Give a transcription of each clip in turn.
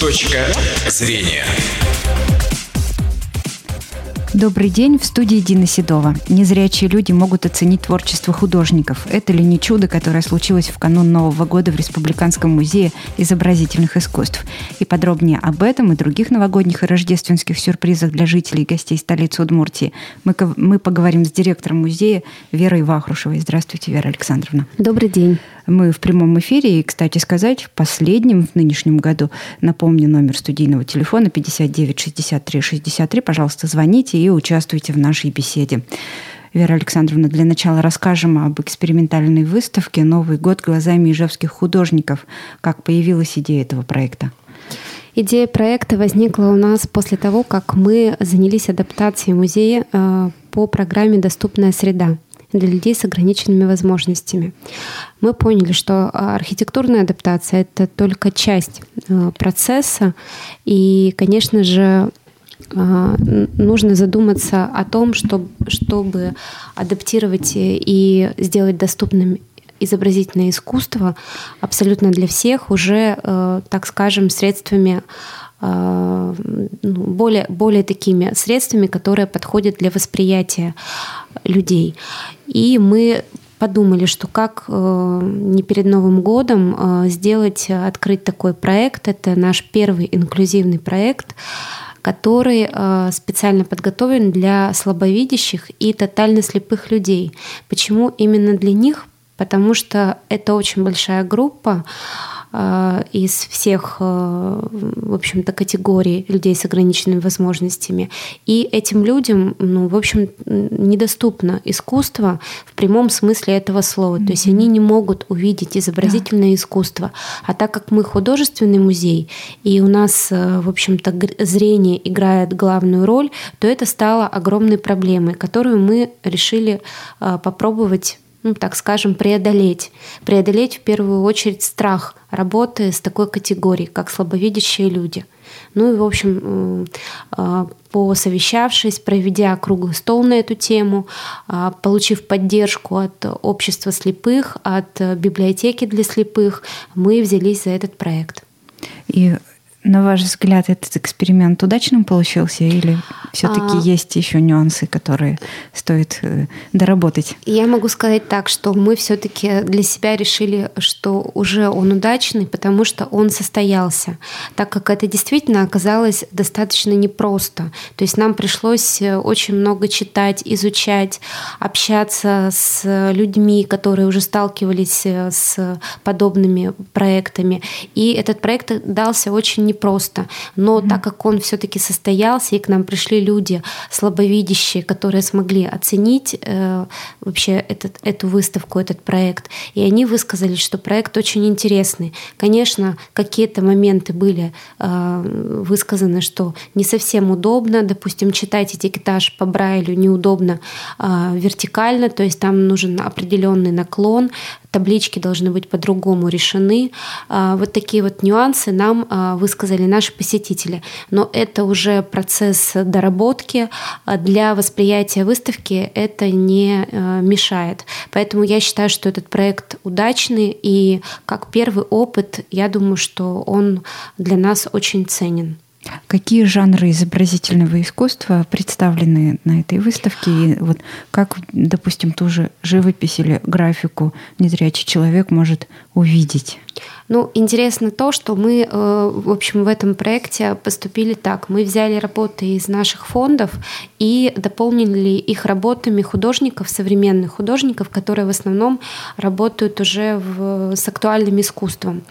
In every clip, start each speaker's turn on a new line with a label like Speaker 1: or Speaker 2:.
Speaker 1: Точка зрения.
Speaker 2: Добрый день, в студии Дина Седова. Незрячие люди могут оценить творчество художников. Это ли не чудо, которое случилось в канун Нового года в Республиканском музее изобразительных искусств? И подробнее об этом и других новогодних и рождественских сюрпризах для жителей и гостей столицы Удмуртии мы, мы поговорим с директором музея Верой Вахрушевой. Здравствуйте, Вера Александровна.
Speaker 3: Добрый день.
Speaker 2: Мы в прямом эфире, и, кстати сказать, последним в нынешнем году, напомню, номер студийного телефона 59 63 63. Пожалуйста, звоните и участвуйте в нашей беседе. Вера Александровна, для начала расскажем об экспериментальной выставке «Новый год глазами ижевских художников». Как появилась идея этого проекта?
Speaker 3: Идея проекта возникла у нас после того, как мы занялись адаптацией музея э, по программе «Доступная среда» для людей с ограниченными возможностями. Мы поняли, что архитектурная адаптация — это только часть а, процесса, и, конечно же, нужно задуматься о том, чтобы, чтобы адаптировать и сделать доступным изобразительное искусство абсолютно для всех уже, так скажем, средствами ну, более, более такими средствами, которые подходят для восприятия людей. И мы подумали, что как э, не перед Новым годом э, сделать, открыть такой проект. Это наш первый инклюзивный проект, который э, специально подготовлен для слабовидящих и тотально слепых людей. Почему именно для них? Потому что это очень большая группа, из всех, э, в общем-то, категорий людей с ограниченными возможностями. И этим людям, ну, в общем, недоступно искусство в прямом смысле этого слова. Mm-hmm. То есть они не могут увидеть изобразительное да. искусство. А так как мы художественный музей, и у нас, э, в общем-то, зрение играет главную роль, то это стало огромной проблемой, которую мы решили попробовать ну, так скажем, преодолеть. Преодолеть в первую очередь страх работы с такой категорией, как слабовидящие люди. Ну и, в общем, а, посовещавшись, проведя круглый стол на эту тему, а, получив поддержку от общества слепых, от библиотеки для слепых, мы взялись за этот проект.
Speaker 2: И на ваш взгляд, этот эксперимент удачным получился или все-таки а... есть еще нюансы, которые стоит э, доработать?
Speaker 3: Я могу сказать так, что мы все-таки для себя решили, что уже он удачный, потому что он состоялся, так как это действительно оказалось достаточно непросто. То есть нам пришлось э, очень много читать, изучать, общаться с людьми, которые уже сталкивались э, с подобными проектами. И этот проект дался очень непросто. Но mm-hmm. так как он все-таки состоялся, и к нам пришли люди слабовидящие, которые смогли оценить э, вообще этот, эту выставку, этот проект, и они высказали, что проект очень интересный. Конечно, какие-то моменты были э, высказаны, что не совсем удобно, допустим, читать этикетаж по Брайлю неудобно э, вертикально, то есть там нужен определенный наклон, таблички должны быть по-другому решены. А, вот такие вот нюансы нам а, высказали наши посетители. Но это уже процесс доработки. А для восприятия выставки это не мешает. Поэтому я считаю, что этот проект удачный, и как первый опыт, я думаю, что он для нас очень ценен.
Speaker 2: Какие жанры изобразительного искусства представлены на этой выставке? И вот как, допустим, ту же живопись или графику незрячий человек может увидеть?
Speaker 3: Ну, интересно то, что мы, э, в общем, в этом проекте поступили так. Мы взяли работы из наших фондов и дополнили их работами художников, современных художников, которые в основном работают уже в, с актуальным искусством.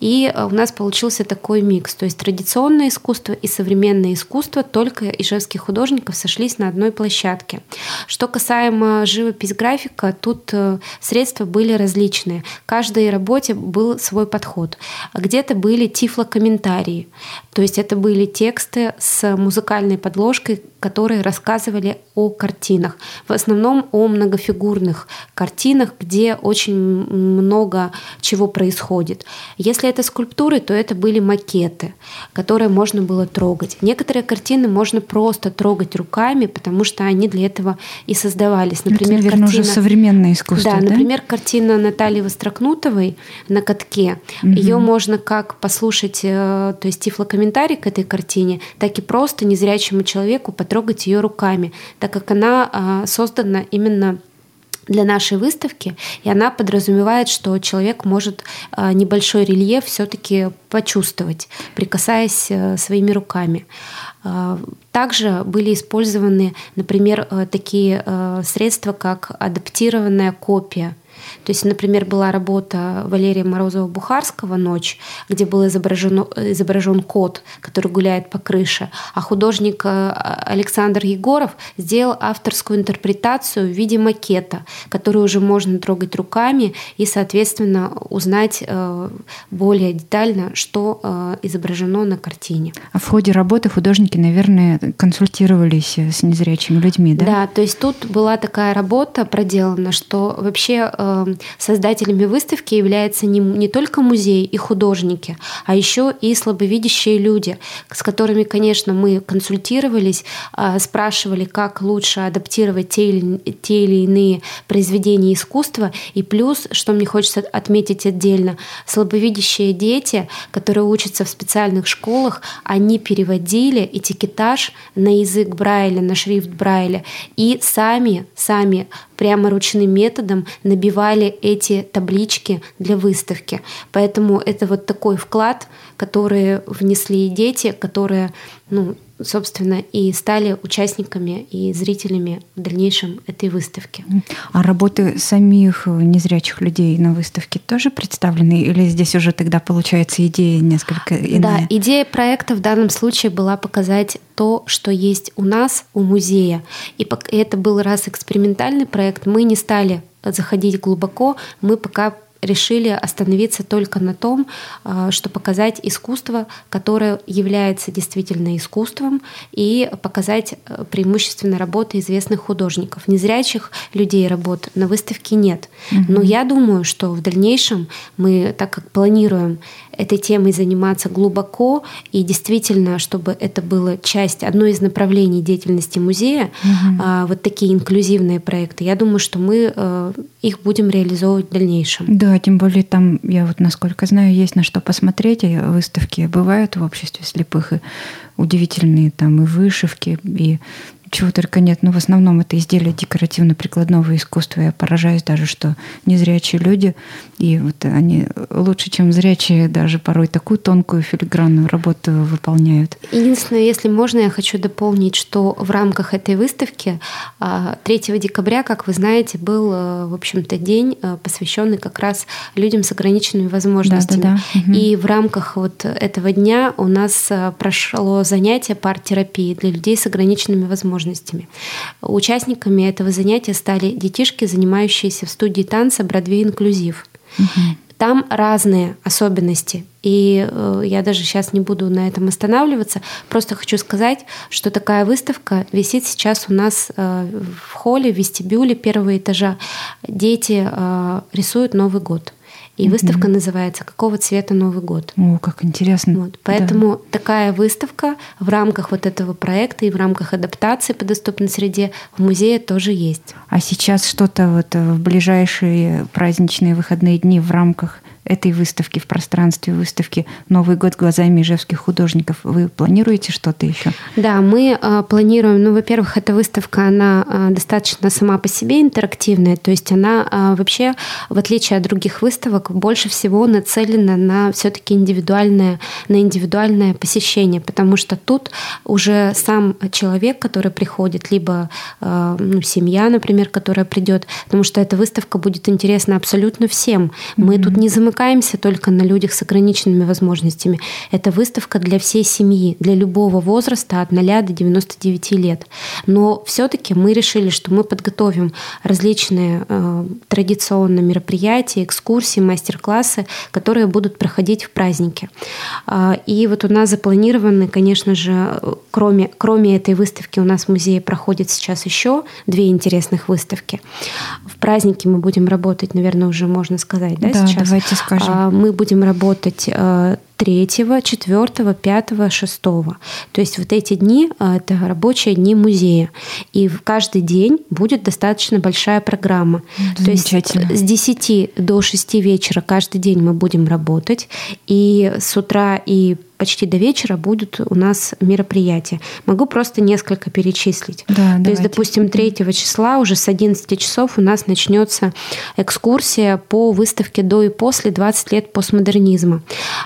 Speaker 3: И э, у нас получился такой микс. То есть традиционное искусство и современное искусство, только ижевских художников сошлись на одной площадке. Что касаемо живопись графика, тут э, средства были различные. Каждой работе был свой подход подход. Где-то были тифлокомментарии, то есть это были тексты с музыкальной подложкой, которые рассказывали о картинах. В основном о многофигурных картинах, где очень много чего происходит. Если это скульптуры, то это были макеты, которые можно было трогать. Некоторые картины можно просто трогать руками, потому что они для этого и создавались.
Speaker 2: Например, это, наверное, картина... уже современное искусство.
Speaker 3: Да, да, например, картина Натальи Вострокнутовой на катке. Угу. Ее можно как послушать, э, то есть тифлокомментарий к этой картине, так и просто незрячему человеку потрогать ее руками, так как она а, создана именно для нашей выставки, и она подразумевает, что человек может а, небольшой рельеф все-таки почувствовать, прикасаясь э, своими руками. А, также были использованы, например, э, такие э, средства, как адаптированная копия – то есть, например, была работа Валерия Морозова-Бухарского «Ночь», где был изображен, изображен кот, который гуляет по крыше, а художник э, Александр Егоров сделал авторскую интерпретацию в виде макета, который уже можно трогать руками и, соответственно, узнать э, более детально, что э, изображено на картине.
Speaker 2: А в ходе работы художники, наверное, консультировались с незрячими людьми, да?
Speaker 3: Да, то есть тут была такая работа проделана, что вообще создателями выставки являются не, не только музей и художники, а еще и слабовидящие люди, с которыми, конечно, мы консультировались, а, спрашивали, как лучше адаптировать те или, те или иные произведения искусства. И плюс, что мне хочется отметить отдельно, слабовидящие дети, которые учатся в специальных школах, они переводили этикетаж на язык Брайля, на шрифт Брайля, и сами, сами прямо ручным методом набивали эти таблички для выставки. Поэтому это вот такой вклад, который внесли дети, которые, ну, собственно, и стали участниками и зрителями в дальнейшем этой выставки.
Speaker 2: А работы самих незрячих людей на выставке тоже представлены? Или здесь уже тогда получается идея несколько иная?
Speaker 3: Да, идея проекта в данном случае была показать то, что есть у нас, у музея. И это был раз экспериментальный проект. Мы не стали заходить глубоко, мы пока решили остановиться только на том, а, что показать искусство, которое является действительно искусством, и показать э, преимущественно работы известных художников. Незрячих людей работ на выставке нет. Но я думаю, что в дальнейшем мы, так как планируем этой темой заниматься глубоко и действительно, чтобы это было часть, одно из направлений деятельности музея, угу. вот такие инклюзивные проекты, я думаю, что мы э, их будем реализовывать в дальнейшем.
Speaker 2: Да, тем более там, я вот насколько знаю, есть на что посмотреть, и выставки бывают в обществе слепых, и удивительные там и вышивки, и чего только нет, но в основном это изделия декоративно-прикладного искусства. Я поражаюсь даже, что незрячие люди, и вот они лучше, чем зрячие, даже порой такую тонкую филигранную работу выполняют.
Speaker 3: Единственное, если можно, я хочу дополнить, что в рамках этой выставки 3 а, декабря, как вы знаете, был, э, в общем-то, день, э, посвященный как раз людям с ограниченными возможностями. Да, да, да. И в рамках вот этого дня у нас э, прошло занятие пар-терапии для людей с ограниченными возможностями возможностями. Участниками этого занятия стали детишки, занимающиеся в студии танца «Бродвей инклюзив». Угу. Там разные особенности. И э, я даже сейчас не буду на этом останавливаться. Просто хочу сказать, что такая выставка висит сейчас у нас э, в холле, в вестибюле первого этажа. Дети э, рисуют Новый год. И mm-hmm. выставка называется «Какого цвета Новый год?».
Speaker 2: О, как интересно.
Speaker 3: Вот, поэтому да. такая выставка в рамках вот этого проекта и в рамках адаптации по доступной среде в музее тоже есть.
Speaker 2: А сейчас что-то вот в ближайшие праздничные выходные дни в рамках этой выставки, в пространстве выставки «Новый год глазами ижевских художников». Вы планируете что-то еще?
Speaker 3: Да, мы э, планируем, ну, во-первых, эта выставка, она э, достаточно сама по себе интерактивная, то есть она э, вообще, в отличие от других выставок, больше всего нацелена на все-таки индивидуальное, на индивидуальное посещение, потому что тут уже сам человек, который приходит, либо э, ну, семья, например, которая придет, потому что эта выставка будет интересна абсолютно всем. Мы mm-hmm. тут не замыкаем замыкаемся только на людях с ограниченными возможностями. Это выставка для всей семьи, для любого возраста от 0 до 99 лет. Но все-таки мы решили, что мы подготовим различные э, традиционные мероприятия, экскурсии, мастер-классы, которые будут проходить в празднике. Э, и вот у нас запланированы, конечно же, кроме, кроме этой выставки у нас в музее проходит сейчас еще две интересных выставки. В празднике мы будем работать, наверное, уже можно сказать, да,
Speaker 2: да
Speaker 3: сейчас?
Speaker 2: давайте скажем.
Speaker 3: А, мы будем работать э, третьего, четвертого, пятого, шестого. То есть вот эти дни э, – это рабочие дни музея. И в каждый день будет достаточно большая программа. То есть с 10 до 6 вечера каждый день мы будем работать. И с утра и почти до вечера будут у нас мероприятия. Могу просто несколько перечислить. Да, То давайте. есть, допустим, 3 числа уже с 11 часов у нас начнется экскурсия по выставке до и после 20 лет постмодернизма.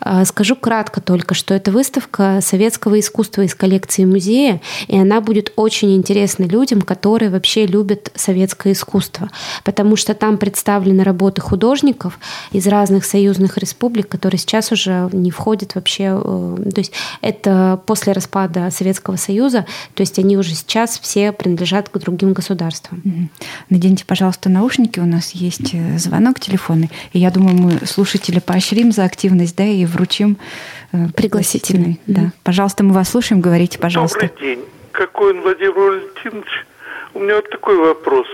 Speaker 3: А, скажу кратко только, что это выставка советского искусства из коллекции музея, и она будет очень интересна людям, которые вообще любят советское искусство, потому что там представлены работы художников из разных союзных республик, которые сейчас уже не входят вообще э, то есть это после распада Советского Союза, то есть они уже сейчас все принадлежат к другим государствам.
Speaker 2: Наденьте, пожалуйста, наушники, у нас есть э, звонок телефонный, и я думаю, мы слушателя поощрим за активность, да, и вручим э, пригласительный. Да. Пожалуйста, мы вас слушаем, говорите, пожалуйста.
Speaker 4: Добрый день. Какой он, Владимир Валентинович? У меня вот такой вопрос.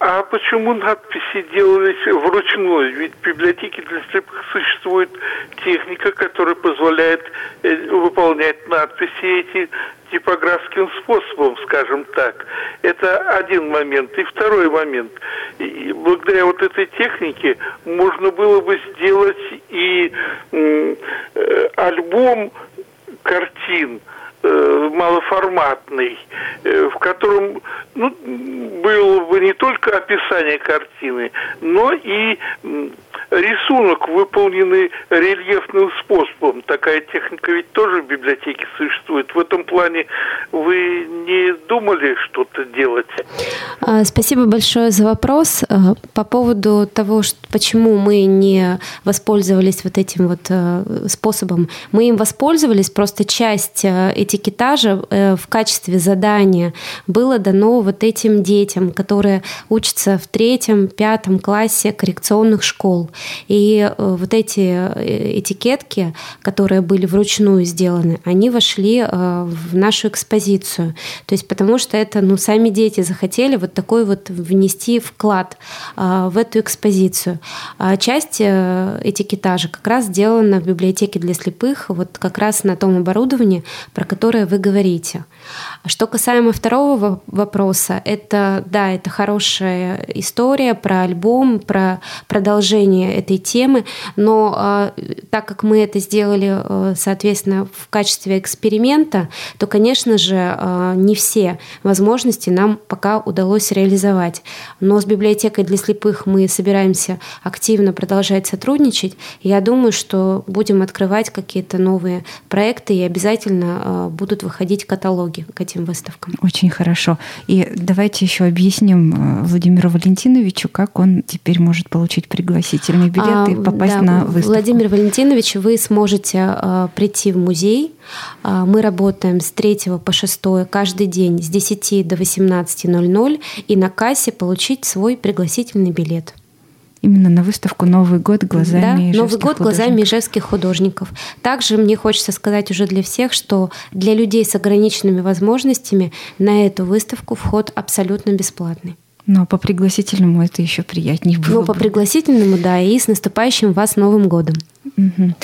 Speaker 4: А почему надписи делались вручную? Ведь в библиотеке для слепых существует техника, которая позволяет э, выполнять надписи эти типографским способом, скажем так. Это один момент. И второй момент. И благодаря вот этой технике можно было бы сделать и э, альбом картин – малоформатный, э, в котором ну, было бы не только описание картины, но и рисунок, выполненный рельефным способом. Такая техника ведь тоже в библиотеке существует. В этом плане вы не думали что-то делать?
Speaker 3: А, спасибо большое за вопрос. А, по поводу того, что, почему мы не воспользовались вот этим вот э, способом. Мы им воспользовались, просто часть э, этикетажа э, в качестве задания было дано вот этим детям, которые учатся в третьем, пятом классе коррекционных школ. И э, вот эти э, этикетки, которые были вручную сделаны, они вошли в нашу экспозицию. То есть потому что это, ну, сами дети захотели вот такой вот внести вклад в эту экспозицию. А часть этикетажа как раз сделана в библиотеке для слепых, вот как раз на том оборудовании, про которое вы говорите. Что касаемо второго вопроса, это, да, это хорошая история про альбом, про продолжение этой темы, но а, так как мы это сделали, а, соответственно, в качестве эксперимента, то, конечно же, а, не все возможности нам пока удалось реализовать. Но с библиотекой для слепых мы собираемся активно продолжать сотрудничать. Я думаю, что будем открывать какие-то новые проекты и обязательно будут выходить каталоги к этим выставкам.
Speaker 2: Очень хорошо. И давайте еще объясним Владимиру Валентиновичу, как он теперь может получить пригласительный билет а, и попасть да, на выставку.
Speaker 3: Владимир Валентинович, вы сможете а, прийти в музей. А, мы работаем с 3 по 6 каждый день с 10 до 18.00 и на кассе получить свой пригласительный билет.
Speaker 2: Именно на выставку Новый год глазами
Speaker 3: да, Новый год глазами ижевских художников. Также мне хочется сказать уже для всех, что для людей с ограниченными возможностями на эту выставку вход абсолютно бесплатный.
Speaker 2: Но по пригласительному это еще приятнее было.
Speaker 3: Ну, по пригласительному, да, и с наступающим вас Новым годом.
Speaker 2: Угу.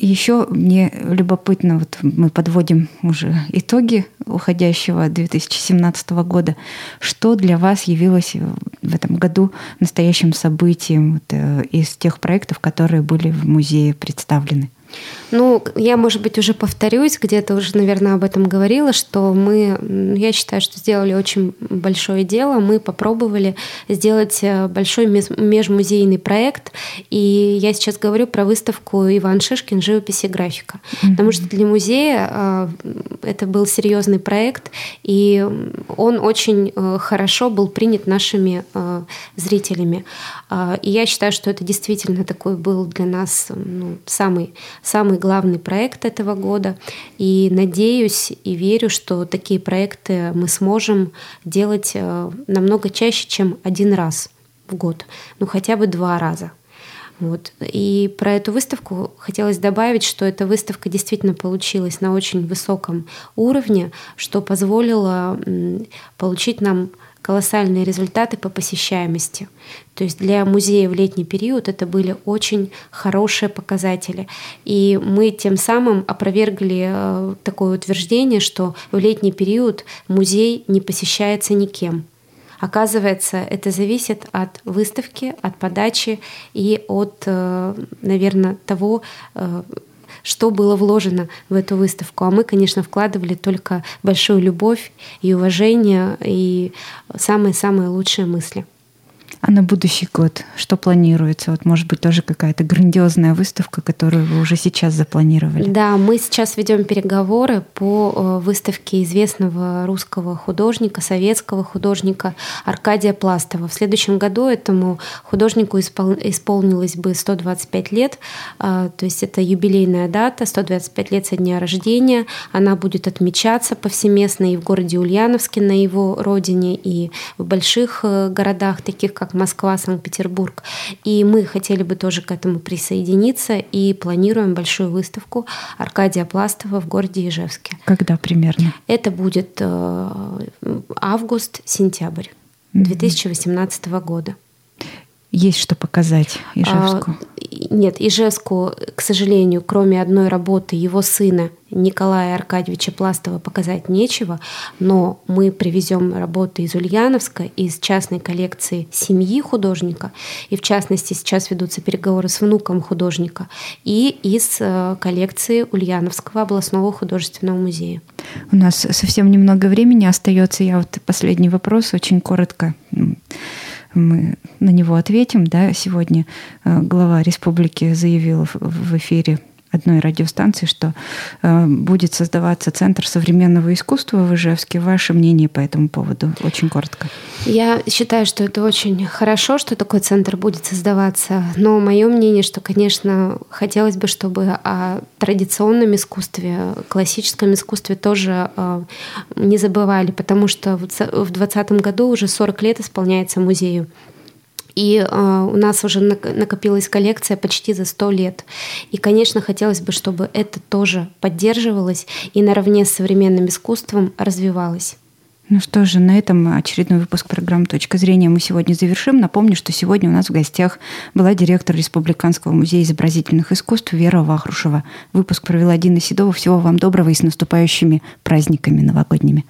Speaker 2: Еще мне любопытно, вот мы подводим уже итоги уходящего 2017 года. Что для вас явилось в этом году настоящим событием вот, э, из тех проектов, которые были в музее представлены?
Speaker 3: Ну, я, может быть, уже повторюсь, где-то уже, наверное, об этом говорила, что мы, я считаю, что сделали очень большое дело. Мы попробовали сделать э, большой межмузейный проект, и я сейчас говорю про выставку Иван Шишкин «Живопись и графика». Mm-hmm. Потому что для музея э, это был серьезный проект, и он очень э, хорошо был принят нашими зрителями. И я считаю, что это действительно такой был для нас ну, самый, самый главный проект этого года. И надеюсь и верю, что такие проекты мы сможем делать э, намного чаще, чем один раз в год, ну хотя бы два раза. Вот. И про эту выставку хотелось добавить, что эта выставка действительно получилась на очень высоком уровне, что позволило получить нам колоссальные результаты по посещаемости. То есть для музея в летний период это были очень хорошие показатели. И мы тем самым опровергли э, такое утверждение, что в летний период музей не посещается никем. Оказывается, это зависит от выставки, от подачи и от, э, наверное, того, э, что было вложено в эту выставку. А мы, конечно, вкладывали только большую любовь и уважение и самые-самые лучшие мысли.
Speaker 2: А на будущий год что планируется? Вот, может быть, тоже какая-то грандиозная выставка, которую вы уже сейчас запланировали?
Speaker 3: Да, мы сейчас ведем переговоры по э, выставке известного русского художника, советского художника Аркадия Пластова. В следующем году этому художнику испол... исполнилось бы 125 лет, а, то есть это юбилейная дата, 125 лет со дня рождения. Она будет отмечаться повсеместно и в городе Ульяновске, на его родине, и в больших э, городах, таких как как Москва, Санкт-Петербург. И мы хотели бы тоже к этому присоединиться и планируем большую выставку Аркадия Пластова в городе Ижевске.
Speaker 2: Когда примерно?
Speaker 3: Это будет э, август-сентябрь 2018 года.
Speaker 2: Есть что показать Ижевску? А,
Speaker 3: нет, Ижевску, к сожалению, кроме одной работы его сына Николая Аркадьевича Пластова показать нечего, но мы привезем работы из Ульяновска, из частной коллекции семьи художника, и в частности сейчас ведутся переговоры с внуком художника, и из э, коллекции Ульяновского областного художественного музея.
Speaker 2: У нас совсем немного времени остается. Я вот последний вопрос очень коротко мы на него ответим. Да, сегодня э, глава республики заявил в эфире одной радиостанции, что э, будет создаваться Центр современного искусства в Ижевске. Ваше мнение по этому поводу? Очень коротко.
Speaker 3: Я считаю, что это очень хорошо, что такой центр будет создаваться. Но мое мнение, что, конечно, хотелось бы, чтобы о традиционном искусстве, классическом искусстве тоже э, не забывали, потому что в 2020 году уже 40 лет исполняется музею. И э, у нас уже накопилась коллекция почти за 100 лет. И, конечно, хотелось бы, чтобы это тоже поддерживалось и наравне с современным искусством развивалось.
Speaker 2: Ну что же, на этом очередной выпуск программы «Точка зрения» мы сегодня завершим. Напомню, что сегодня у нас в гостях была директор Республиканского музея изобразительных искусств Вера Вахрушева. Выпуск провела Дина Седова. Всего вам доброго и с наступающими праздниками новогодними.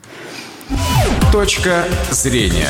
Speaker 1: «Точка зрения»